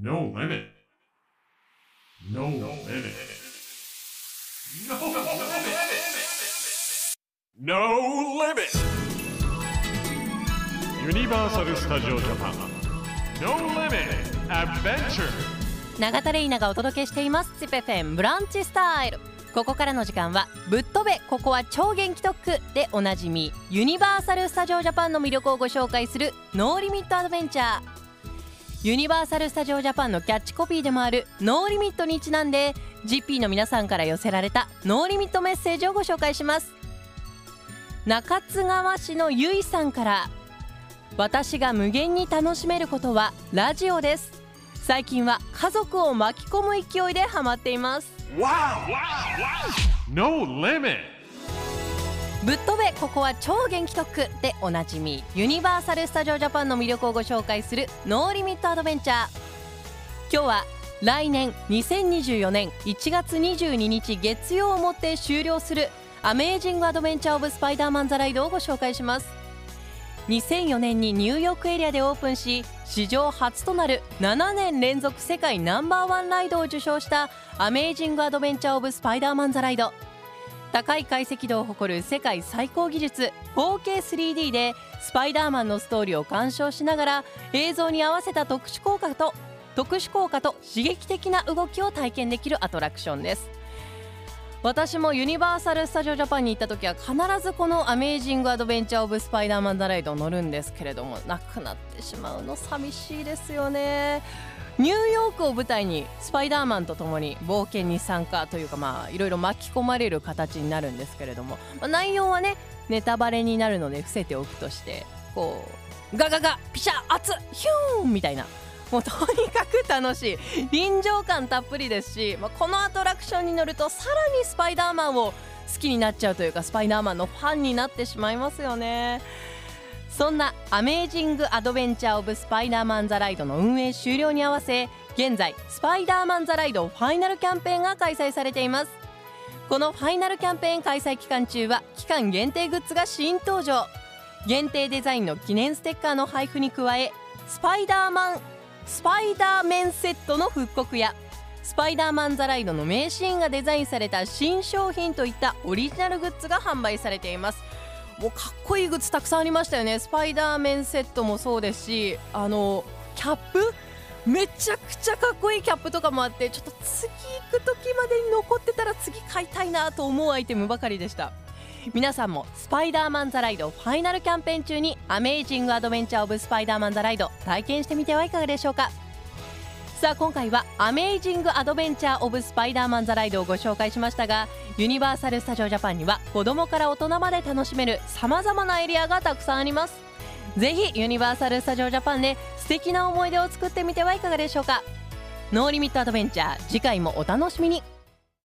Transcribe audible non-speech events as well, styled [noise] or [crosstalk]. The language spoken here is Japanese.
No limit. No limit. No limit. No limit. ユニバーサル・スタジオ・ジャパン No Limit Adventure 永田玲奈がお届けしています ZIP-FM ブランチスタイルここからの時間はぶっ飛べここは超元気特区でおなじみユニバーサル・スタジオ・ジャパンの魅力をご紹介する No Limit Adventureユニバーサル・スタジオ・ジャパンのキャッチコピーでもあるノーリミットにちなんで GP の皆さんから寄せられた No Limit メッセージをご紹介します。中津川市のゆいさんから私が無限に楽しめることはラジオです。最近は家族を巻き込む勢いでハマっています。No Limit. ぶっ飛べここは超元気特区でおなじみユニバーサル・スタジオ・ジャパンの魅力をご紹介する No Limit Adventure。今日は来年2024年1月22日月曜をもって終了するアメージング・アドベンチャー・オブ・スパイダーマン・ザ・ライドをご紹介します。2004年にニューヨークエリアでオープンし史上初となる7年連続世界ナンバーワンライドを受賞したアメージング・アドベンチャー・オブ・スパイダーマン・ザ・ライド。高い解析度を誇る世界最高技術 4K3D でスパイダーマンのストーリーを鑑賞しながら映像に合わせた特殊効果と特殊効果と刺激的な動きを体験できるアトラクションです。私もユニバーサル・スタジオ・ジャパンに行った時は必ずこの「アメージング・アドベンチャー・オブ・スパイダーマン・ザ・ライド」を乗るんですけれどもなくなってしまうの寂しいですよね。ニューヨークを舞台にスパイダーマンと共に冒険に参加というかまあいろいろ巻き込まれる形になるんですけれども、まあ、内容はねネタバレになるので伏せておくとしてこうガガガピシャ熱ヒューンみたいな。もう [laughs] とにかく楽しい。臨場感たっぷりですし、まあ、このアトラクションに乗るとさらにスパイダーマンを好きになっちゃうというかスパイダーマンのファンになってしまいますよね。そんなアメージング・アドベンチャー・オブ・スパイダーマン・ザ・ライドの運営終了に合わせ現在スパイダーマン・ザ・ライドファイナルキャンペーンが開催されています。このファイナルキャンペーン開催期間中は期間限定グッズが新登場限定デザインの記念ステッカーの配布に加えスパイダーマンスパイダーメンセットの復刻やスパイダーマン・ザ・ライドの名シーンがデザインされた新商品といったオリジナルグッズが販売されています。もうかっこいいグッズたくさんありましたよね。スパイダーメンセットもそうですしあのキャップ？めちゃくちゃかっこいいキャップとかもあってちょっと次行く時までに残ってたら次買いたいなと思うアイテムばかりでした。皆さんもスパイダーマンザライドファイナルキャンペーン中にアメージングアドベンチャーオブスパイダーマンザライド体験してみてはいかがでしょうか。さあ今回はアメイジングアドベンチャーオブスパイダーマンザライドをご紹介しましたがユニバーサル・スタジオ・ジャパンには子どもから大人まで楽しめるさまざまなエリアがたくさんあります。ぜひユニバーサル・スタジオ・ジャパンで素敵な思い出を作ってみてはいかがでしょうか？ No Limit Adventure 次回もお楽しみに。